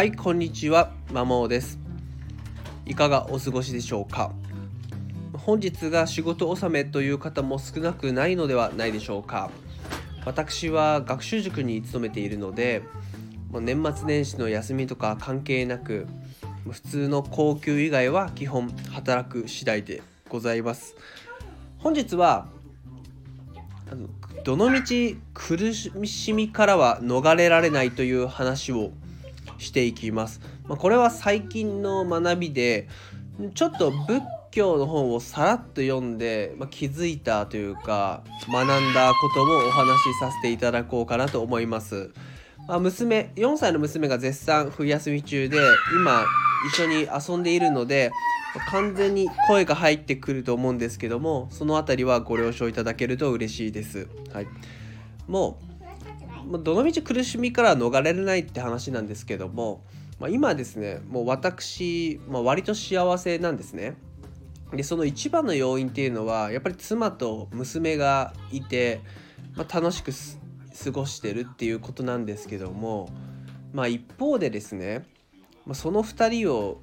はいこんにちは。マモです。いかがお過ごしでしょうか？本日が仕事納めという方も少なくないのではないでしょうか？私は学習塾に勤めているので年末年始の休みとか関係なく普通の高級以外は基本働く次第でございます。本日はあのどのみち苦しみからは逃れられないという話をしていきます。まあ、これは最近の学びでちょっと仏教の本をさらっと読んで、まあ、気づいたというか学んだこともお話しさせていただこうかなと思います。まあ、娘4歳の娘が絶賛冬休み中で今一緒に遊んでいるので完全に声が入ってくると思うんですけどもその辺りはご了承いただけると嬉しいです。はい、もうどのみち苦しみから逃れれないって話なんですけども、まあ、今ですねもう私、まあ、割と幸せなんですね。でその一番の要因っていうのはやっぱり妻と娘がいて、まあ、楽しく過ごしてるっていうことなんですけども、まあ、一方でですね、まあ、その2人を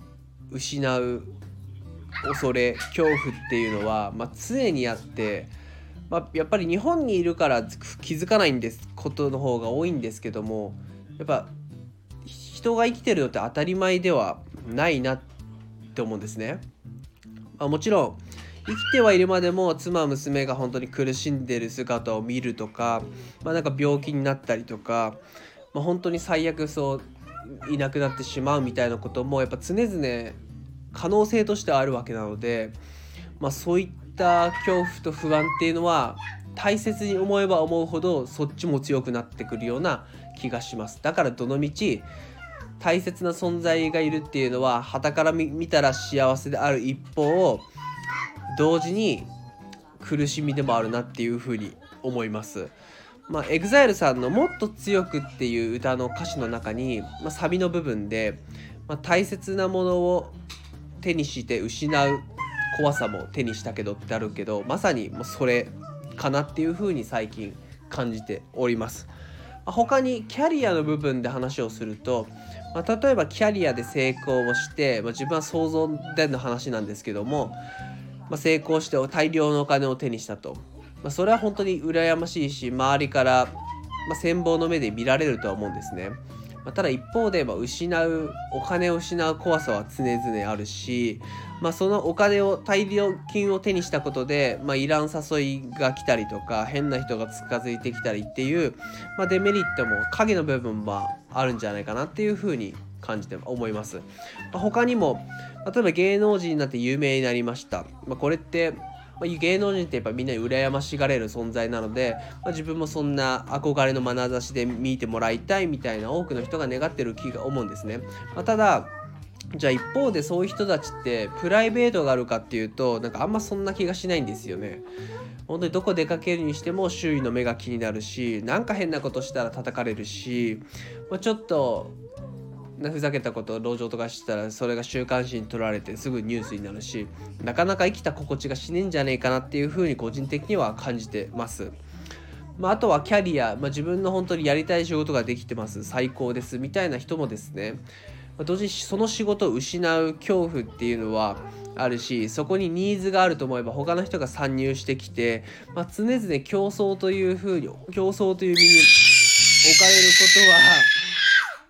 失う恐れ恐怖っていうのは、ま、常にあって、まあ、やっぱり日本にいるから気づかないんですことの方が多いんですけどもやっぱ人が生きてるのって当たり前ではないなって思うんですね。まあ、もちろん生きてはいるまでも妻娘が本当に苦しんでる姿を見るとか,、まあ、なんか病気になったりとか、まあ、本当に最悪そういなくなってしまうみたいなこともやっぱ常々可能性としてはあるわけなので、まあ、そういったた恐怖と不安っていうのは大切に思えば思うほどそっちも強くなってくるような気がしますだからどのみち大切な存在がいるっていうのは傍から見たら幸せである一方同時に苦しみでもあるなっていうふうに思います。まあ、EXILE さんの「もっと強く」っていう歌の歌詞の中に、まあ、サビの部分で、まあ、大切なものを手にして失う怖さも手にしたけどってあるけどまさにもうそれかなっていう風に最近感じております。他にキャリアの部分で話をすると、まあ、例えばキャリアで成功をして、まあ、自分は想像での話なんですけども、まあ、成功して大量のお金を手にしたと、まそれは本当に羨ましいし周りから、ま羨望の目で見られるとは思うんですね。ま、ただ一方で、ま失うお金を失う怖さは常々あるし、まあ、そのお金を大量金を手にしたことで、まあ、いらん誘いが来たりとか変な人が近づいてきたりっていう、まあ、デメリットも影の部分はあるんじゃないかなっていうふうに感じて思います。まあ、他にも例えば芸能人になって有名になりました。まあ、これってまあ、芸能人ってやっぱみんなに羨ましがれる存在なので、まあ、自分もそんな憧れの眼差しで見てもらいたいみたいな多くの人が願ってる気が思うんですね。まあ、ただじゃあ一方でそういう人たちってプライベートがあるかっていうとなんかあんまそんな気がしないんですよね。本当にどこ出かけるにしても周囲の目が気になるしなんか変なことしたら叩かれるし、まあ、ちょっとふざけたことを籠城とかしたらそれが週刊誌に取られてすぐニュースになるしなかなか生きた心地がしねえんじゃねえかなっていうふうに個人的には感じてます。まあ、あとはキャリア、まあ、自分の本当にやりたい仕事ができてます。最高です。みたいな人もですね、まあ、同時にその仕事を失う恐怖っていうのはあるしそこにニーズがあると思えば他の人が参入してきて、まあ、常々競争というふうに競争という身に置かれることは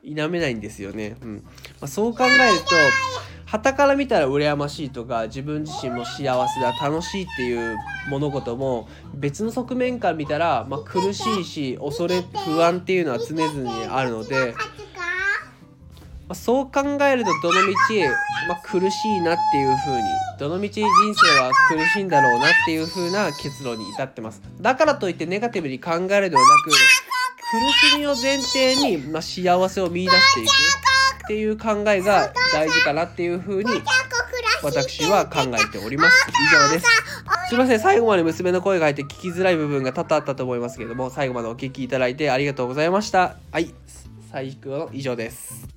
否めないんですよね。うんまあ、そう考えると旗から見たら羨ましいとか自分自身も幸せだ楽しいっていう物事も別の側面から見たら、まあ、苦しいし恐れ不安っていうのは常々あるので、まあ、そう考えるとどのみち、まあ、苦しいなっていう風にどのみち人生は苦しいんだろうなっていう風な結論に至ってますだからといってネガティブに考えるではなく苦しみを前提に、まあ、幸せを見出していくっていう考えが大事かなっていうふうに私は考えております。以上です。すいません、最後まで娘の声が入って聞きづらい部分が多々あったと思いますけれども、最後までお聴きいただいてありがとうございました。はい、最後の以上です。